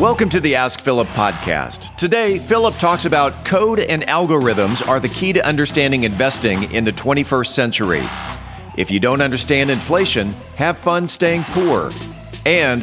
Welcome to the Ask Philip podcast. Today, Philip talks about code and algorithms are the key to understanding investing in the 21st century. If you don't understand inflation, have fun staying poor. And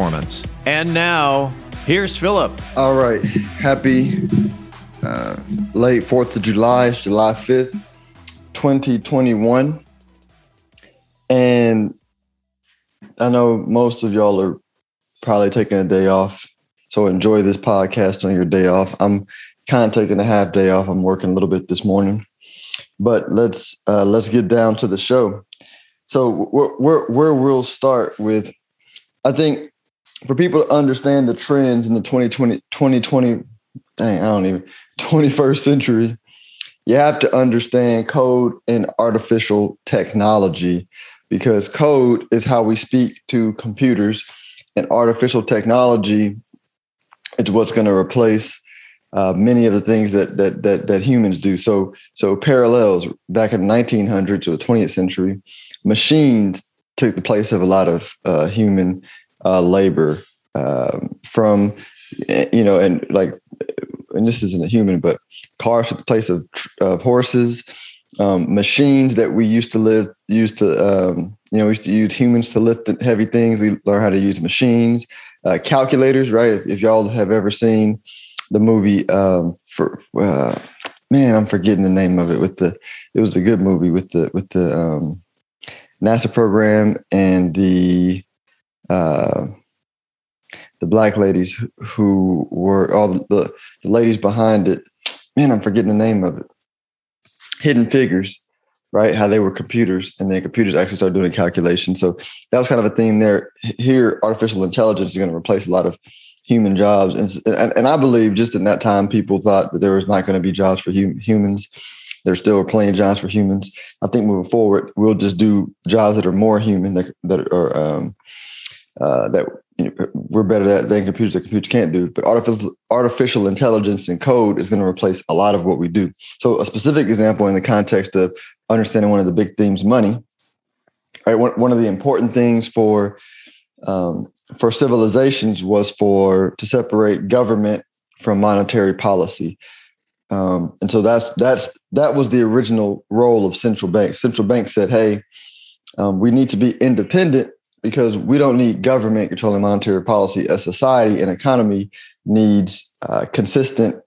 performance. And now, here's Philip. All right. Happy uh, late 4th of July. It's July 5th, 2021. And I know most of y'all are probably taking a day off. So enjoy this podcast on your day off. I'm kind of taking a half day off. I'm working a little bit this morning. But let's uh, let's get down to the show. So where, where, we'll start with, I think for people to understand the trends in the 2020, 2020, dang, I don't even, 21st century, you have to understand code and artificial technology because code is how we speak to computers and artificial technology is what's going to replace uh, many of the things that, that that that humans do. So so parallels back in the 1900s or the 20th century, machines took the place of a lot of uh, human uh, labor um, from you know and like and this isn't a human but cars at the place of, of horses um, machines that we used to live used to um, you know we used to use humans to lift heavy things. We learn how to use machines uh, calculators right? If, if, y'all have ever seen the movie um, for uh, man i'm forgetting the name of it with the it was a good movie with the with the um, nasa program and the uh, the black ladies who were all the, the ladies behind it. Man, I'm forgetting the name of it. Hidden Figures, right? How they were computers and then computers actually started doing calculations. So that was kind of a theme there. Here, artificial intelligence is going to replace a lot of human jobs. And, and, and I believe just in that time, people thought that there was not going to be jobs for hum, humans. There's still plenty of jobs for humans. I think moving forward, we'll just do jobs that are more human that, that are um, uh, that we're better than computers that computers can't do. But artificial artificial intelligence and code is going to replace a lot of what we do. So a specific example in the context of understanding one of the big themes, money. Right, one, one of the important things for um, for civilizations was for to separate government from monetary policy. Um, and so that's that's that was the original role of central banks. Central banks said, "Hey, um, we need to be independent because we don't need government controlling monetary policy. A society and economy needs uh, consistent,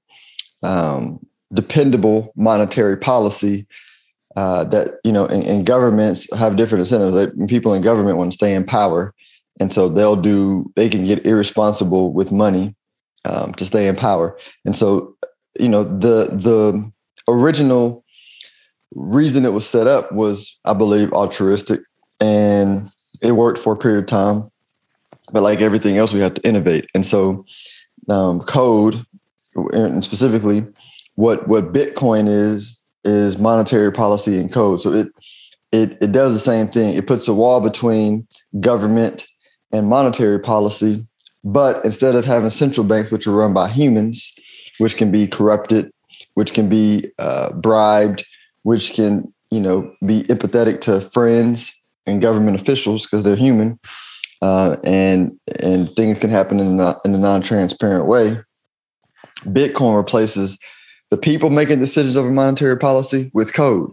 um, dependable monetary policy. Uh, that you know, and, and, governments have different incentives. Like people in government want to stay in power, and so they'll do. They can get irresponsible with money um, to stay in power, and so you know the the original reason it was set up was, I believe, altruistic and it worked for a period of time, but like everything else, we have to innovate. And so, um, code, and specifically, what what Bitcoin is is monetary policy and code. So it it it does the same thing. It puts a wall between government and monetary policy, but instead of having central banks, which are run by humans, which can be corrupted, which can be uh, bribed, which can you know be empathetic to friends and government officials because they're human, uh, and and things can happen in a, in a non-transparent way. Bitcoin replaces the people making decisions over monetary policy with code,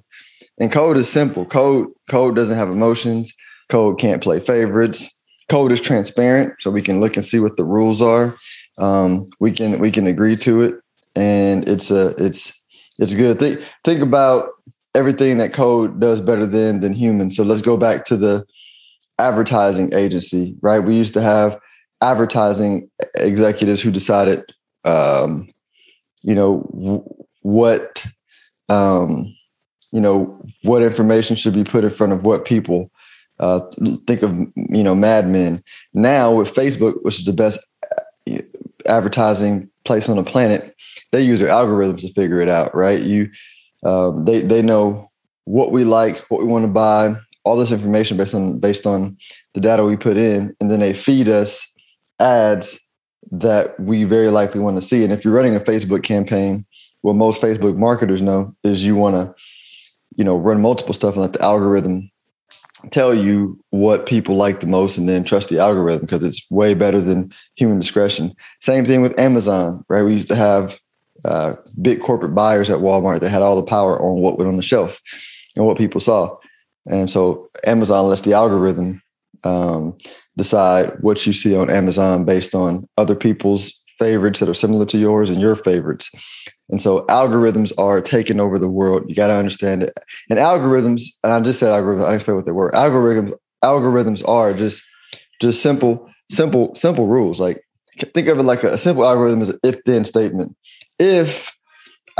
and code is simple. Code code doesn't have emotions. Code can't play favorites. Code is transparent, so we can look and see what the rules are. Um, we can we can agree to it, and it's a it's it's good. Think think about everything that code does better than than humans. So let's go back to the advertising agency, right? We used to have advertising executives who decided, um, you know, w- what, um, you know, what information should be put in front of what people. Uh, think of you know Mad Men. Now with Facebook, which is the best advertising place on the planet, they use their algorithms to figure it out, right? You, um, they they know what we like, what we want to buy, all this information based on based on the data we put in, and then they feed us ads that we very likely want to see. And if you're running a Facebook campaign, what most Facebook marketers know is you want to, you know, run multiple stuff and let the algorithm tell you what people like the most and then trust the algorithm because it's way better than human discretion. Same thing with Amazon, right? We used to have uh, big corporate buyers at Walmart that had all the power on what went on the shelf and what people saw. And so Amazon lets the algorithm um, decide what you see on Amazon based on other people's favorites that are similar to yours and your favorites. And so algorithms are taking over the world. You got to understand it. And algorithms, and I just said algorithms, I explain what they were. Algorithms, algorithms are just just simple, simple, simple rules. Like think of it like a, a simple algorithm is an if-then statement. If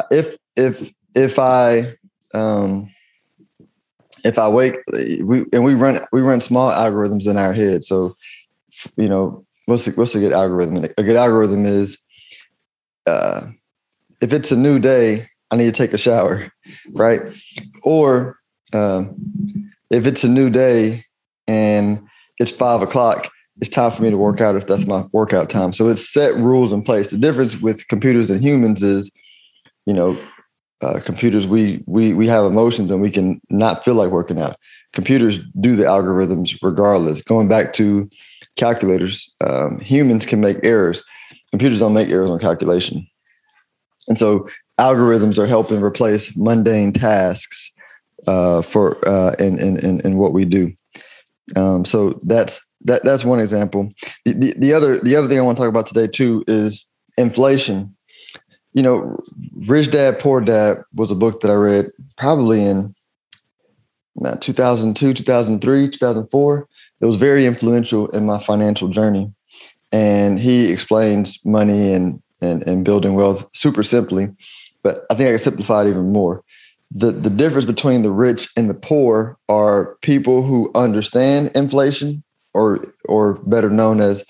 if if if I um if I wake, we and we run we run small algorithms in our head. So, you know, what's a, what's a good algorithm? A good algorithm is, uh, if it's a new day, I need to take a shower, right? Or um, if it's a new day and it's five o'clock, it's time for me to work out if that's my workout time. So it's set rules in place. The difference with computers and humans is, you know, uh, computers we we we have emotions and we can not feel like working out. Computers do the algorithms regardless. Going back to calculators um, humans can make errors. Computers don't make errors on calculation. And so algorithms are helping replace mundane tasks uh, for uh, in, in, in what we do. Um, so that's that that's one example the, the, the other the other thing i want to talk about today too is inflation you know, Rich Dad Poor Dad was a book that I read probably in 2002, 2003, 2004. It was very influential in my financial journey. And he explains money and, and, and building wealth super simply, but I think I can simplify it even more. The, the difference between the rich and the poor are people who understand inflation or, or better known as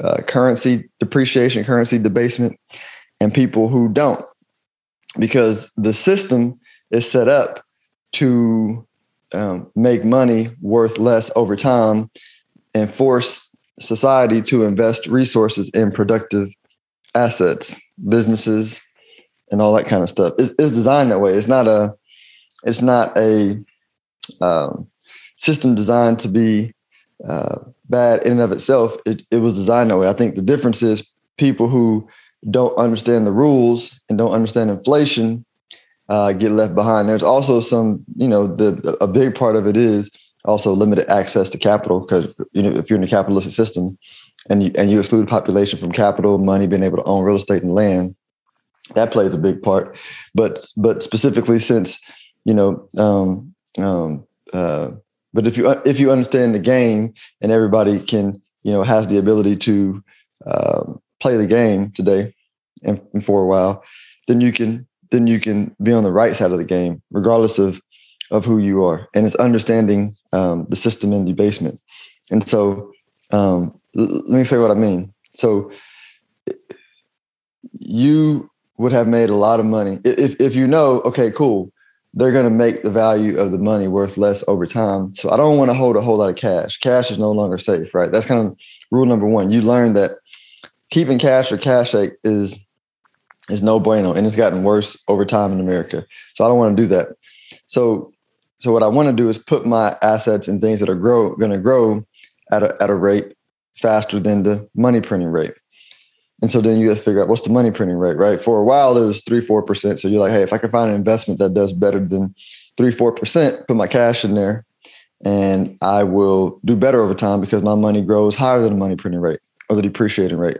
uh, currency depreciation, currency debasement, and people who don't. Because the system is set up to um, make money worth less over time and force society to invest resources in productive assets businesses and all that kind of stuff. It's, it's designed that way. It's not a it's not a um, system designed to be uh, bad in and of itself it, it was designed that way i think the difference is people who don't understand the rules and don't understand inflation uh, get left behind. There's also some, you know, the a big part of it is also limited access to capital because you know if you're in a capitalistic system and you and you exclude the population from capital, money, being able to own real estate and land, that plays a big part. But but specifically since you know, um, um, uh, but if you if you understand the game and everybody can you know has the ability to um, play the game today and, and for a while, then you can then you can be on the right side of the game, regardless of of who you are. And it's understanding um, the system in debasement. And so, um, l- let me say what I mean. So, you would have made a lot of money if if you know. Okay, cool. They're going to make the value of the money worth less over time. So I don't want to hold a whole lot of cash. Cash is no longer safe, right? That's kind of rule number one. You learn that keeping cash or cash is is no bueno, and it's gotten worse over time in America. So I don't want to do that. So so what I want to do is put my assets in things that are grow going to grow at a at a rate faster than the money printing rate. And so then you got to figure out what's the money printing rate, right? For a while it was three four percent. So you're like, hey, if I can find an investment that does better than three four percent, put my cash in there, and I will do better over time because my money grows higher than the money printing rate or the depreciating rate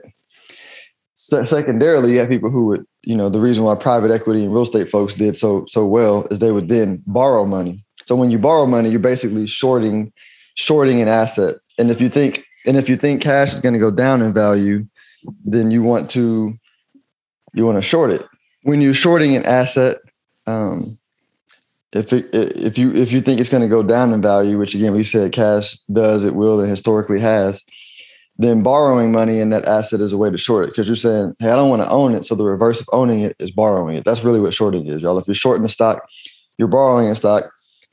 secondarily, you have people who would, you know, the reason why private equity and real estate folks did so so well is they would then borrow money. So when you borrow money, you're basically shorting shorting an asset. And if you think and if you think cash is going to go down in value, then you want to you want to short it. When you're shorting an asset, um, if it, if you if you think it's going to go down in value, which again we said cash does, it will, and historically has, then borrowing money in that asset is a way to short it because you're saying, hey, I don't want to own it. So the reverse of owning it is borrowing it. That's really what shorting is, y'all. If you're shorting the stock, you're borrowing a stock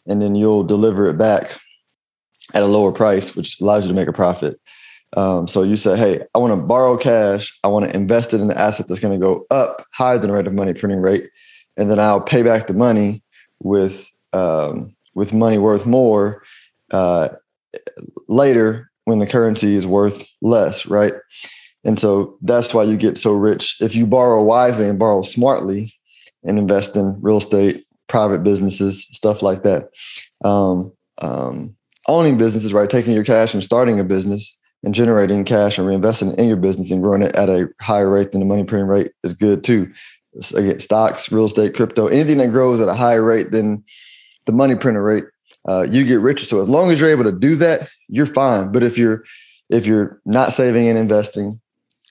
and then you'll deliver it back at a lower price, which allows you to make a profit. Um, so you say, hey, I want to borrow cash. I want to invest it in an asset that's going to go up higher than the rate of money printing rate. And then I'll pay back the money with um, with money worth more uh, later when the currency is worth less, right? And so that's why you get so rich. If you borrow wisely and borrow smartly and invest in real estate, private businesses, stuff like that. Um, um, owning businesses, right? Taking your cash and starting a business and generating cash and reinvesting in your business and growing it at a higher rate than the money printing rate is good too. Again, stocks, real estate, crypto, anything that grows at a higher rate than the money printer rate, uh, you get richer. So as long as you're able to do that, you're fine. But if you're if you're not saving and investing,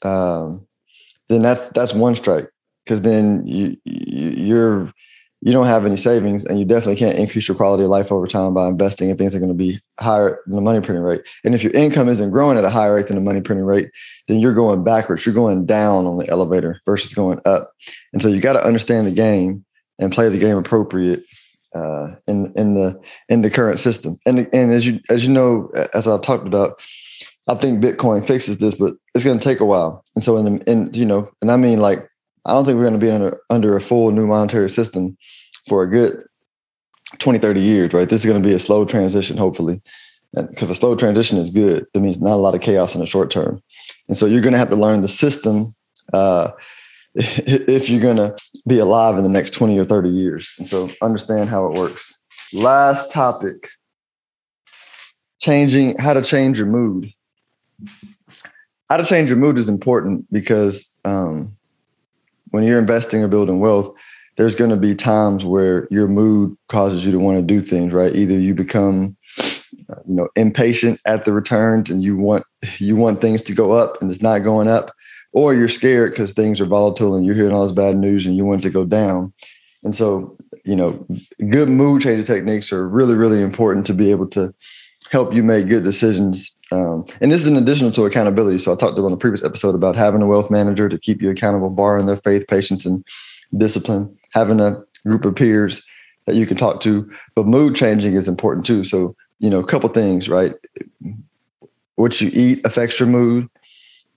um, then that's that's one strike because then you, you you're you don't have any savings and you definitely can't increase your quality of life over time by investing in things that are going to be higher than the money printing rate. And if your income isn't growing at a higher rate than the money printing rate, then you're going backwards. You're going down on the elevator versus going up. And so you got to understand the game and play the game appropriate uh, in in the in the current system. And and as you as you know, as I've talked about, I think Bitcoin fixes this, but it's going to take a while. And so in the in you know, and I mean like I don't think we're going to be under under a full new monetary system for a good 20, 30 years, right? This is going to be a slow transition, hopefully. Because a slow transition is good. It means not a lot of chaos in the short term. And so you're going to have to learn the system uh, if you're going to be alive in the next 20 or 30 years. And so understand how it works. Last topic changing how to change your mood. How to change your mood is important because um, when you're investing or building wealth, there's going to be times where your mood causes you to want to do things, right? Either you become, uh, you know, impatient at the returns and you want you want things to go up and it's not going up, or you're scared because things are volatile and you're hearing all this bad news and you want it to go down. And so, you know, good mood changing techniques are really, really important to be able to help you make good decisions. Um, and this is an additional to accountability. So I talked about on the previous episode about having a wealth manager to keep you accountable, borrowing their faith, patience, and discipline, having a group of peers that you can talk to. But mood changing is important too. So, you know, a couple things, right? What you eat affects your mood.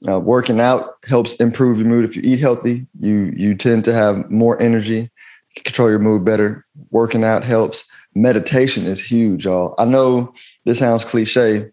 Uh, working out helps improve your mood. If you eat healthy, you you tend to have more energy, control your mood better. Working out helps. Meditation is huge, y'all. I know this sounds cliche,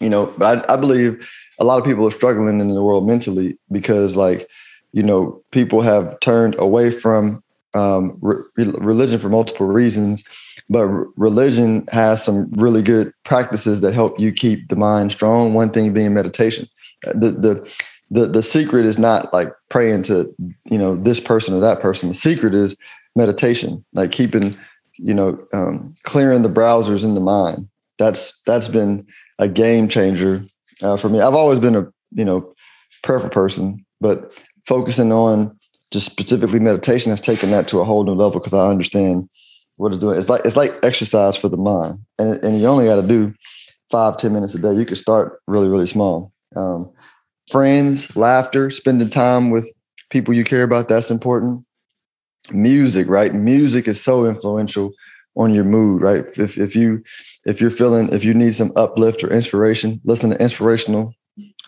you know, but I, I believe a lot of people are struggling in the world mentally because, like, you know, people have turned away from um, re- religion for multiple reasons, but re- religion has some really good practices that help you keep the mind strong. One thing being meditation the the the the secret is not like praying to you know this person or that person. The secret is meditation, like keeping you know um, clearing the browsers in the mind. That's that's been a game changer uh, for me. I've always been a you know prayerful person, but focusing on just specifically meditation has taken that to a whole new level because I understand what it's doing. It's like it's like exercise for the mind, and and you only got to do five ten minutes a day. You can start really really small. Um, friends, laughter, spending time with people you care about, that's important. Music, right? Music is so influential on your mood, right? If if you if you're feeling if you need some uplift or inspiration, listen to inspirational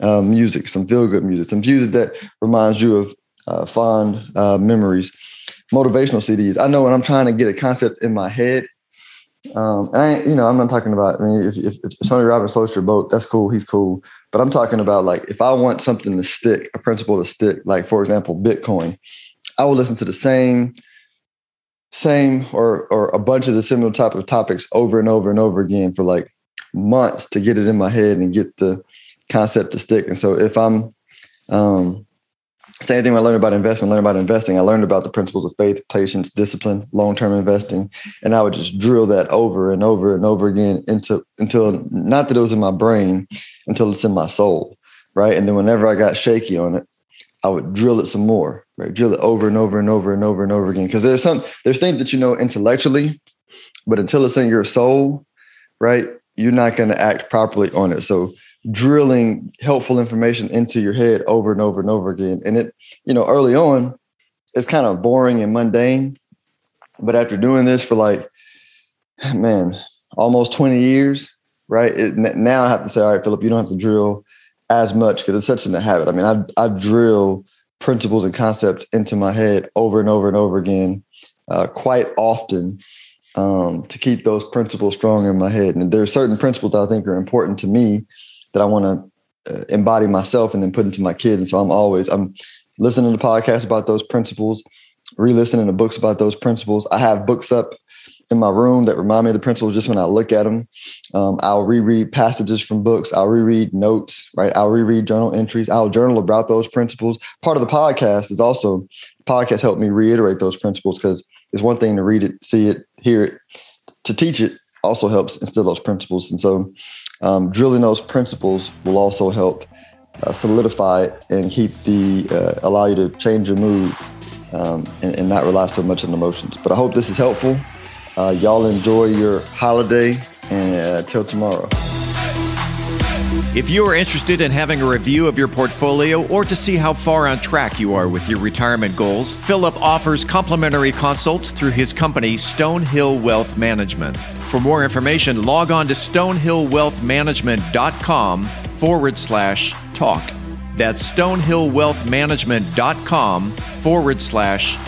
um, music, some feel good music, some music that reminds you of uh, fond uh, memories. Motivational CDs. I know when I'm trying to get a concept in my head, um, I you know, I'm not talking about. I mean, if if, if Tony Robbins floats your boat, that's cool. He's cool. But I'm talking about like if I want something to stick, a principle to stick, like for example, Bitcoin, I will listen to the same, same or or a bunch of the similar type of topics over and over and over again for like months to get it in my head and get the concept to stick. And so if I'm um same thing I learned about investment, learned about investing. I learned about the principles of faith, patience, discipline, long-term investing. And I would just drill that over and over and over again into until not that it was in my brain, until it's in my soul. Right. And then whenever I got shaky on it, I would drill it some more, right? Drill it over and over and over and over and over again. Because there's some there's things that you know intellectually, but until it's in your soul, right, you're not going to act properly on it. So drilling helpful information into your head over and over and over again. And it, you know, early on, it's kind of boring and mundane. But after doing this for like, man, almost 20 years, right? It, now I have to say, all right, Philip, you don't have to drill as much because it's such a habit. I mean, I, I drill principles and concepts into my head over and over and over again uh, quite often um, to keep those principles strong in my head. And there are certain principles that I think are important to me that I want to uh, embody myself and then put into my kids. And so I'm always I'm listening to podcasts about those principles, re-listening to books about those principles. I have books up in my room that remind me of the principles just when I look at them. Um, I'll reread passages from books. I'll reread notes, right? I'll reread journal entries. I'll journal about those principles. Part of the podcast is also podcast helped me reiterate those principles because it's one thing to read it, see it, hear it. To teach it also helps instill those principles. And so um, drilling those principles will also help uh, solidify it and keep the uh, allow you to change your mood um, and, and, not rely so much on emotions. But I hope this is helpful. Uh, y'all enjoy your holiday and uh, till tomorrow. If you are interested in having a review of your portfolio or to see how far on track you are with your retirement goals, Philip offers complimentary consults through his company, Stonehill Wealth Management. For more information, log on to stonehillwealthmanagement.com forward slash talk. That's stonehillwealthmanagement.com forward slash